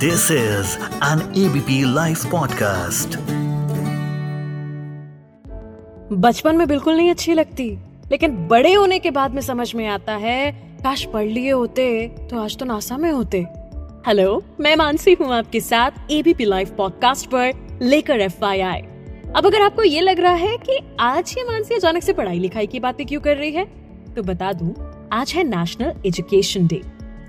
This is an ABP live podcast बचपन में बिल्कुल नहीं अच्छी लगती, लेकिन बड़े होने के बाद में समझ में आता है, काश पढ़ लिए होते तो आज तो नासा में होते। हेलो मैं मानसी हूँ आपके साथ एबीपी लाइव पॉडकास्ट पर, लेकर एफ़ अब अगर आपको ये लग रहा है कि आज ये मानसी अचानक से पढ़ाई लिखाई की बातें क्यों कर रही है तो बता दूँ, आज है नेशनल एजुकेशन डे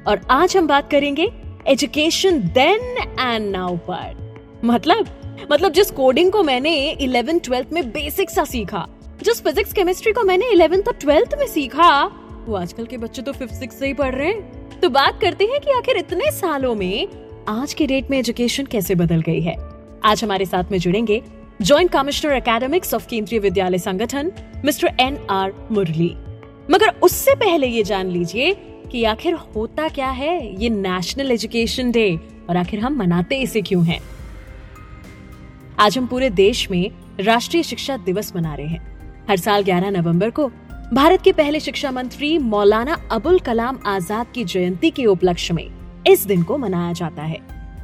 और आज हम बात करेंगे एजुकेशन देन एंड नाउ पर मतलब मतलब जिस कोडिंग को मैंने इलेवन ट्वेल्थ में बेसिक सा सीखा, जिस फिजिक्स केमिस्ट्री को मैंने इलेवेंथ और ट्वेल्थ में सीखा, वो आजकल के बच्चे तो फिफ्थ सिक्स से ही पढ़ रहे हैं। तो बात करते हैं कि आखिर इतने सालों में आज के डेट में एजुकेशन कैसे बदल गई है? आज हमारे साथ में जुड़ेंगे जॉइंट कमिश्नर एकेडमिक्स ऑफ़ केंद्रीय विद्यालय संगठन मिस्टर एन आर मुरली मगर उससे पहले ये जान लीजिए कि आखिर होता क्या है? ये नेशनल एजुकेशन डे और आखिर हम मनाते इसे क्यों हैं? आज हम पूरे देश में राष्ट्रीय शिक्षा दिवस मना रहे हैं। हर साल 11 नवंबर को भारत के पहले शिक्षा मंत्री मौलाना अबुल कलाम आज़ाद की जयंती के उपलक्ष्य में इस दिन को मनाया जाता है।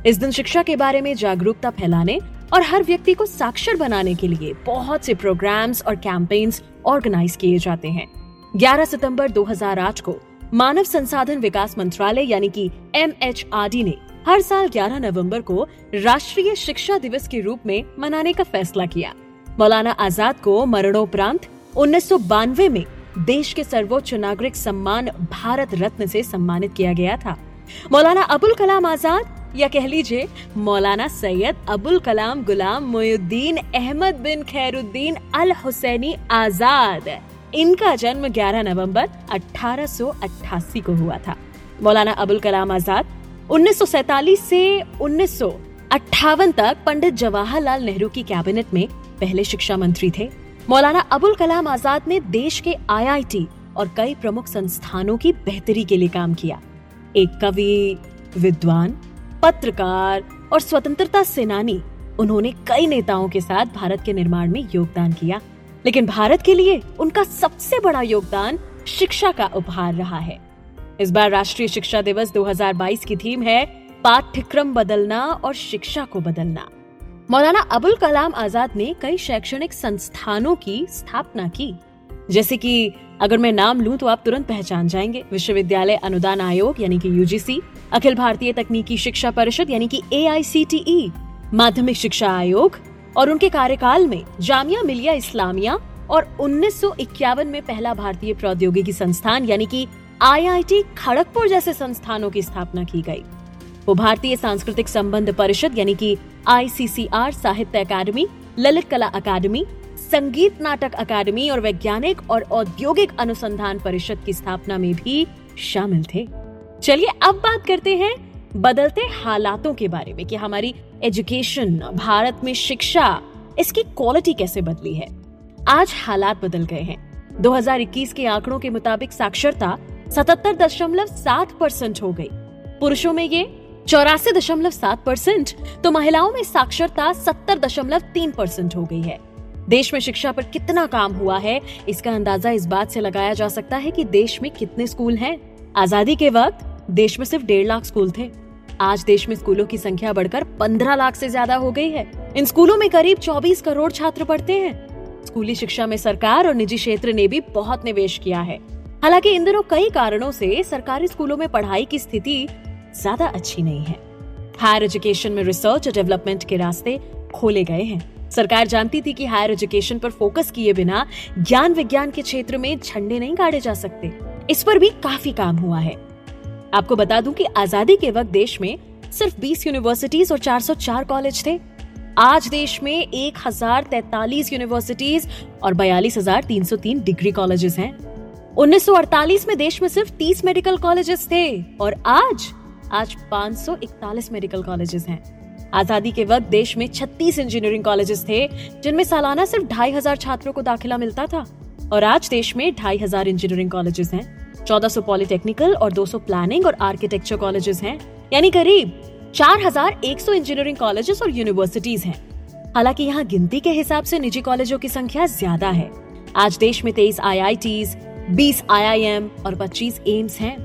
इस दिन शिक्षा के बारे में जागरूकता फैलाने और हर व्यक्ति को साक्षर बनाने के लिए बहुत से प्रोग्राम्स और कैंपेन्स ऑर्गेनाइज किए जाते हैं। 11 सितंबर 2008 को मानव संसाधन विकास मंत्रालय, यानी कि एमएचआरडी ने हर साल 11 नवंबर को राष्ट्रीय शिक्षा दिवस के रूप में मनाने का फैसला किया। मौलाना आज़ाद को मरणोपरांत उन्नीस सौ बानवे में देश के सर्वोच्च नागरिक सम्मान भारत रत्न से सम्मानित किया गया था। मौलाना अबुल कलाम आज़ाद, या कह लीजिए मौलाना सैयद अबुल कलाम गुलाम मोयुद्दीन अहमद बिन खैरुद्दीन अल हुसैनी आज़ाद। इनका जन्म 11 नवंबर 1888 को हुआ था। मौलाना अबुल कलाम आज़ाद उन्नीस से उन्नीस सौ अट्ठावन तक पंडित जवाहरलाल नेहरू की कैबिनेट में पहले शिक्षा मंत्री थे। मौलाना अबुल कलाम आज़ाद ने देश के आईआईटी और कई प्रमुख संस्थानों की बेहतरी के लिए काम किया। एक कवि, विद्वान, पत्रकार और स्वतंत्रता सेनानी, उन्होंने कई नेताओं के साथ भारत के निर्माण में योगदान किया। लेकिन भारत के लिए उनका सबसे बड़ा योगदान शिक्षा का उपहार रहा है। इस बार राष्ट्रीय शिक्षा दिवस 2022 की थीम है पाठ्यक्रम बदलना और शिक्षा को बदलना। मौलाना अबुल कलाम आज़ाद ने कई शैक्षणिक संस्थानों की स्थापना की। जैसे कि अगर मैं नाम लूँ तो आप तुरंत पहचान जाएँगे। विश्वविद्यालय अनुदान आयोग यानी कि यूजीसी अखिल भारतीय तकनीकी शिक्षा परिषद यानी कि ए माध्यमिक शिक्षा आयोग और उनके कार्यकाल में जामिया मिलिया इस्लामिया और उन्नीस सौ इक्यावन में पहला भारतीय प्रौद्योगिकी संस्थान, यानी कि आईआईटी खड़गपुर जैसे संस्थानों की स्थापना की गई। वो भारतीय सांस्कृतिक संबंध परिषद, यानी कि आईसीसीआर साहित्य अकादमी, ललित कला अकादमी, संगीत नाटक अकादमी और वैज्ञानिक और औद्योगिक अनुसंधान परिषद की स्थापना में भी शामिल थे। चलिए अब बात करते हैं बदलते हालातों के बारे में कि हमारी एजुकेशन, भारत में शिक्षा, इसकी क्वालिटी कैसे बदली है। आज हालात बदल गए हैं। 2021 के आंकड़ों के मुताबिक साक्षरता सतहत्तर दशमलव सात परसेंट हो गई। पुरुषों में ये चौरासी दशमलव सात परसेंट तो महिलाओं में साक्षरता सत्तर दशमलव तीन परसेंट हो गई है। देश में शिक्षा पर कितना काम हुआ है, इसका अंदाज़ा इस बात से लगाया जा सकता है कि देश में कितने स्कूल हैं। आज़ादी के वक्त देश में सिर्फ़ डेढ़ लाख स्कूल थे। आज देश में स्कूलों की संख्या बढ़कर 15 लाख से ज़्यादा हो गई है। इन स्कूलों में करीब 24 करोड़ छात्र पढ़ते हैं। स्कूली शिक्षा में सरकार और निजी क्षेत्र ने भी बहुत निवेश किया है। हालाँकि इन दिनों कई कारणों से सरकारी स्कूलों में पढ़ाई की स्थिति ज़्यादा अच्छी नहीं है। हायर एजुकेशन में रिसर्च और डेवलपमेंट के रास्ते खोले गए हैं। सरकार जानती थी कि हायर एजुकेशन पर फोकस किए बिना ज्ञान विज्ञान के क्षेत्र में झंडे नहीं गाड़े जा सकते। इस पर भी काफ़ी काम हुआ है। आपको बता दूँ कि आज़ादी के वक्त देश में सिर्फ़ 20 यूनिवर्सिटीज और 404 कॉलेज थे। आज देश में एक यूनिवर्सिटीज और बयालीस डिग्री कॉलेजेस हैं। 1948 में देश में सिर्फ़ 30 मेडिकल कॉलेजेस थे और आज आज 541 मेडिकल कॉलेजेस हैं। आज़ादी के वक्त देश में 36 इंजीनियरिंग कॉलेजेस थे, जिनमें सालाना सिर्फ़ ढाई हज़ार छात्रों को दाखिला मिलता था और आज देश में ढाई हज़ार इंजीनियरिंग कॉलेजेस हैं। 1400 पॉलिटेक्निकल और 200 प्लानिंग और आर्किटेक्चर कॉलेजेस हैं। यानी करीब 4100 इंजीनियरिंग कॉलेजेस और यूनिवर्सिटीज हैं। हालाँकि यहाँ गिनती के हिसाब से निजी कॉलेजों की संख्या ज़्यादा है। आज देश में तेईस आई आई टीज बीस आई आई एम और पच्चीस एम्स है।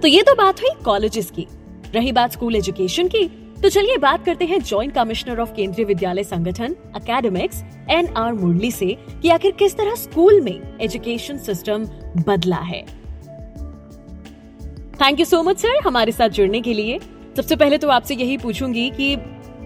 तो ये तो बात हुई कॉलेजेस की। रही बात स्कूल एजुकेशन की तो चलिए बात करते हैं जॉइंट कमिश्नर ऑफ़ केंद्रीय विद्यालय संगठन अकेडमिक्स एन आर मुरली से कि आखिर किस तरह स्कूल में एजुकेशन सिस्टम बदला है। Thank you so much sir हमारे साथ जुड़ने के लिए। सबसे पहले तो आपसे यही पूछूँगी कि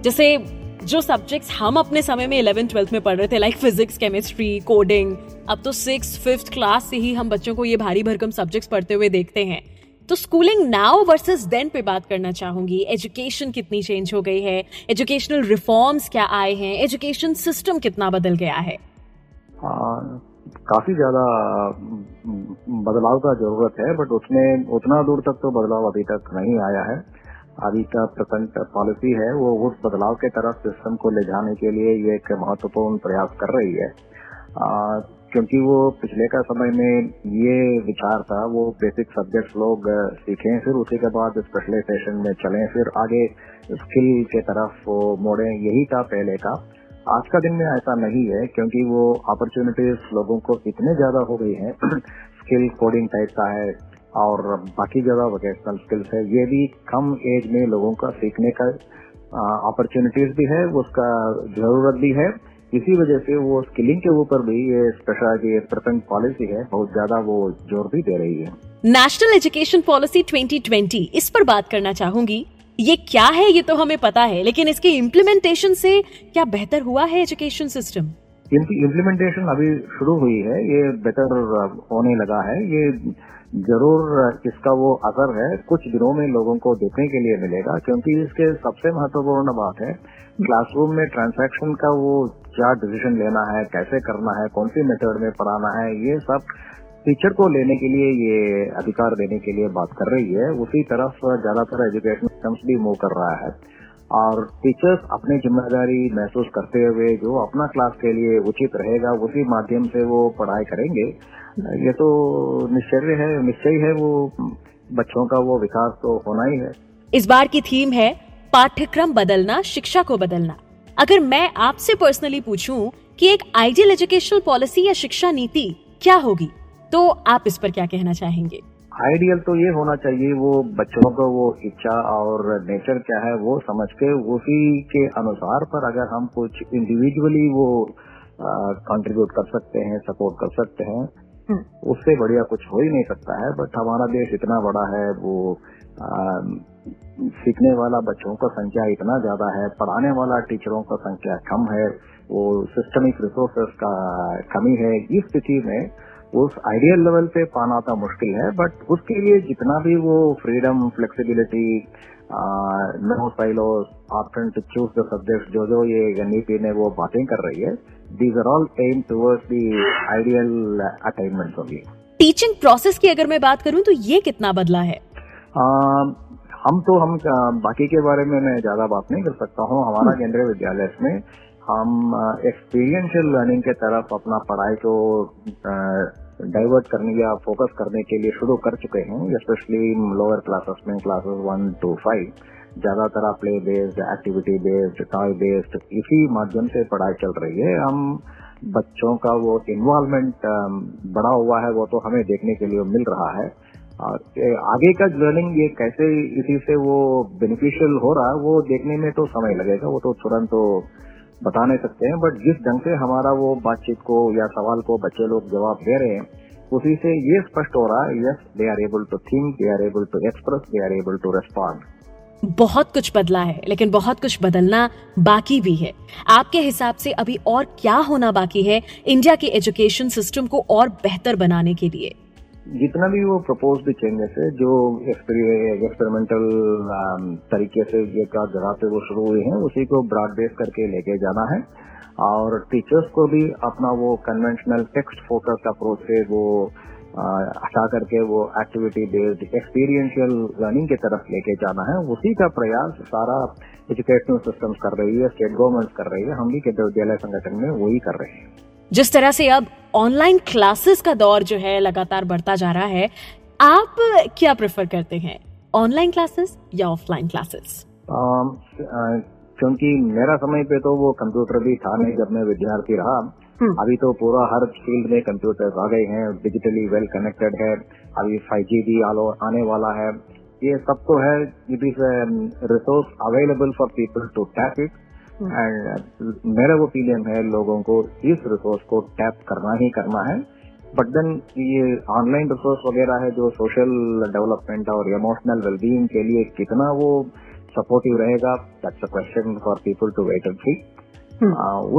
जैसे जो सब्जेक्ट्स हम अपने समय में इलेवन ट्वेल्थ में पढ़ रहे थे लाइक फिजिक्स केमिस्ट्री कोडिंग अब तो सिक्स फिफ्थ क्लास से ही हम बच्चों को ये भारी भरकम सब्जेक्ट्स पढ़ते हुए देखते हैं। तो स्कूलिंग नाउ वर्सेस देन पे बात करना चाहूँगी। एजुकेशन कितनी चेंज हो गई है? एजुकेशनल रिफॉर्म्स क्या आए हैं? एजुकेशन सिस्टम कितना बदल गया है? आ, काफ़ी ज़्यादा बदलाव का ज़रूरत है बट उसमें उतना दूर तक तो बदलाव अभी तक नहीं आया है। अभी का प्रेजेंट पॉलिसी है वो उस बदलाव के तरफ़ सिस्टम को ले जाने के लिए ये एक महत्वपूर्ण प्रयास कर रही है। आ, क्योंकि वो पिछले का समय में ये विचार था वो बेसिक सब्जेक्ट्स लोग सीखें फिर उसी के बाद स्पेशलाइजेशन में चलें फिर आगे स्किल के तरफ़ वो मोड़े यही था पहले का। आज का दिन में ऐसा नहीं है क्योंकि वो अपॉर्चुनिटीज़ लोगों को इतने ज़्यादा हो गई हैं स्किल कोडिंग टाइप का है और बाकी जगह वोकेशनल स्किल्स है। ये भी कम एज में लोगों का सीखने का अपॉर्चुनिटीज़ भी है, उसका ज़रूरत भी है। इसी वजह से वो स्किलिंग के ऊपर भी ये स्पेशल प्रेजेंट पॉलिसी है, बहुत ज़्यादा वो ज़ोर भी दे रही है। नेशनल एजुकेशन पॉलिसी 2020 इस पर बात करना चाहूँगी। ये क्या है, ये तो हमें पता है, लेकिन इसके इम्प्लीमेंटेशन से क्या बेहतर हुआ है एजुकेशन सिस्टम इनकी इम्प्लीमेंटेशन अभी शुरू हुई है, ये बेटर होने लगा है। ये ज़रूर इसका वो असर है, कुछ दिनों में लोगों को देखने के लिए मिलेगा, क्योंकि इसके सबसे महत्वपूर्ण बात है क्लासरूम में ट्रांसैक्शन का वो क्या डिसीज़न लेना है, कैसे करना है, कौन सी मेथड में पढ़ाना है, ये सब टीचर को लेने के लिए, ये अधिकार देने के लिए बात कर रही है। उसी तरफ़ ज़्यादातर एजुकेशन सिस्टम्स भी मूव कर रहा है। और टीचर्स अपनी ज़िम्मेदारी महसूस करते हुए जो अपना क्लास के लिए उचित रहेगा, उसी माध्यम से वो पढ़ाई करेंगे। ये तो निश्चय है निश्चय है वो बच्चों का वो विकास तो होना ही है। इस बार की थीम है पाठ्यक्रम बदलना, शिक्षा को बदलना। अगर मैं आपसे पर्सनली पूछूँ कि एक आइडियल एजुकेशनल पॉलिसी या शिक्षा नीति क्या होगी तो आप इस पर क्या कहना चाहेंगे? आइडियल तो ये होना चाहिए वो बच्चों को वो इच्छा और नेचर क्या है वो समझ के उसी के अनुसार पर अगर हम कुछ इंडिविजुअली वो कंट्रीब्यूट कर सकते हैं सपोर्ट कर सकते हैं हम्म। उससे बढ़िया कुछ हो ही नहीं सकता है बट हमारा देश इतना बड़ा है वो आ, सीखने वाला बच्चों का संख्या इतना ज़्यादा है पढ़ाने वाला टीचरों का संख्या कम है वो सिस्टमिक रिसोर्सेस का कमी है इस स्थिति में उस आइडियल लेवल पे पाना तो मुश्किल है बट उसके लिए जितना भी वो freedom flexibility no silos option to choose the subject जो जो ये नीति ने वो बातें कर रही है these are all aim towards the ideal attainment होगी टीचिंग प्रोसेस की अगर मैं बात करूँ तो ये कितना बदला है? uh, हम तो हम बाकी के बारे में मैं ज़्यादा बात नहीं कर सकता हूँ। हमारा हम्म। केंद्रीय विद्यालय में हम एक्सपीरियंशियल लर्निंग के तरफ़ अपना पढ़ाई को डाइवर्ट करने या फोकस करने के लिए शुरू कर चुके हैं स्पेशली लोअर क्लासेस में क्लासेस वन टू फाइव ज़्यादातर play based activity based toy based इसी माध्यम से पढ़ाई चल रही है। हम बच्चों का वो इन्वॉल्वमेंट बड़ा हुआ है, वो तो हमें देखने के लिए मिल रहा है। और आगे का लर्निंग ये कैसे इसी से वो बेनिफिशियल हो रहा है, वो देखने में तो समय लगेगा, वो तो तुरंत तो बता नहीं सकते हैं बट जिस ढंग से हमारा वो बातचीत को या सवाल को बच्चे लोग जवाब दे रहे हैं, उसी से ये स्पष्ट हो रहा है yes they are able to think they are able to express they are able to respond बहुत कुछ बदला है, लेकिन बहुत कुछ बदलना बाकी भी है। आपके हिसाब से अभी और क्या होना बाकी है इंडिया के एजुकेशन सिस्टम को और बेहतर बनाने के लिए? जितना भी वो प्रपोज चेंजेस है जो एक्सपेरिमेंटल um, तरीके से ये का जगह पे वो शुरू हुए हैं उसी को ब्रॉड बेस करके लेके जाना है। और टीचर्स को भी अपना वो कन्वेंशनल टेक्स्ट फोकस अप्रोच से वो हटा करके वो एक्टिविटी बेस्ड एक्सपीरियंशियल लर्निंग की तरफ़ लेके जाना है। उसी का प्रयास सारा एजुकेशनल सिस्टम कर रही है स्टेट गवर्नमेंट कर रही है हम भी विद्यालय संगठन में वही कर रहे हैं। जिस तरह से अब ऑनलाइन क्लासेस का दौर जो है लगातार बढ़ता जा रहा है। आप क्या प्रेफर करते हैं? ऑनलाइन क्लासेस या ऑफलाइन क्लासेस क्योंकि मेरा समय पे तो वो कंप्यूटर भी था नहीं जब मैं विद्यार्थी रहा। हम्म। अभी तो पूरा हर फ़ील्ड में कंप्यूटर आ गए हैं डिजिटली वेल कनेक्टेड है अभी फाइव जी भी आने वाला है। ये सब तो है it is resource available for people to tap it and मेरा ओपिनियन है लोगों को इस रिसोर्स को टैप करना ही करना है। बट देन ये ऑनलाइन रिसोर्स वगैरह है जो सोशल डेवलपमेंट और इमोशनल वेलबींग के लिए कितना वो सपोर्टिव रहेगा that's a question for people to wait and see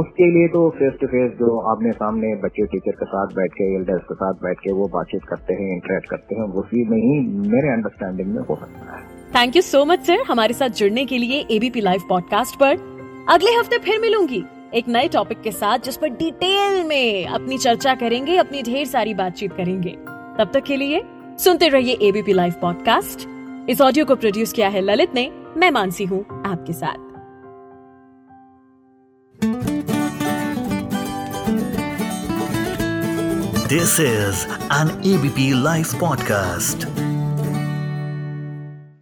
उसके लिए तो फेस टू फेस जो आपने सामने बच्चे टीचर के साथ बैठ के एल्डर्स के साथ बैठ के वो बातचीत करते हैं इंटरेक्ट करते हैं उसी में ही मेरे अंडरस्टैंडिंग में हो सकता है। Thank you so much sir हमारे साथ जुड़ने के लिए एबीपी लाइव पॉडकास्ट पर अगले हफ़्ते फिर मिलूँगी। एक नए टॉपिक के साथ, जिस पर डिटेल में अपनी चर्चा करेंगे, अपनी ढेर सारी बातचीत करेंगे। तब तक के लिए, सुनते रहिए एबीपी लाइव पॉडकास्ट इस ऑडियो को प्रोड्यूस किया है ललित ने। मैं मानसी हूँ आपके साथ। This is an ABP live podcast.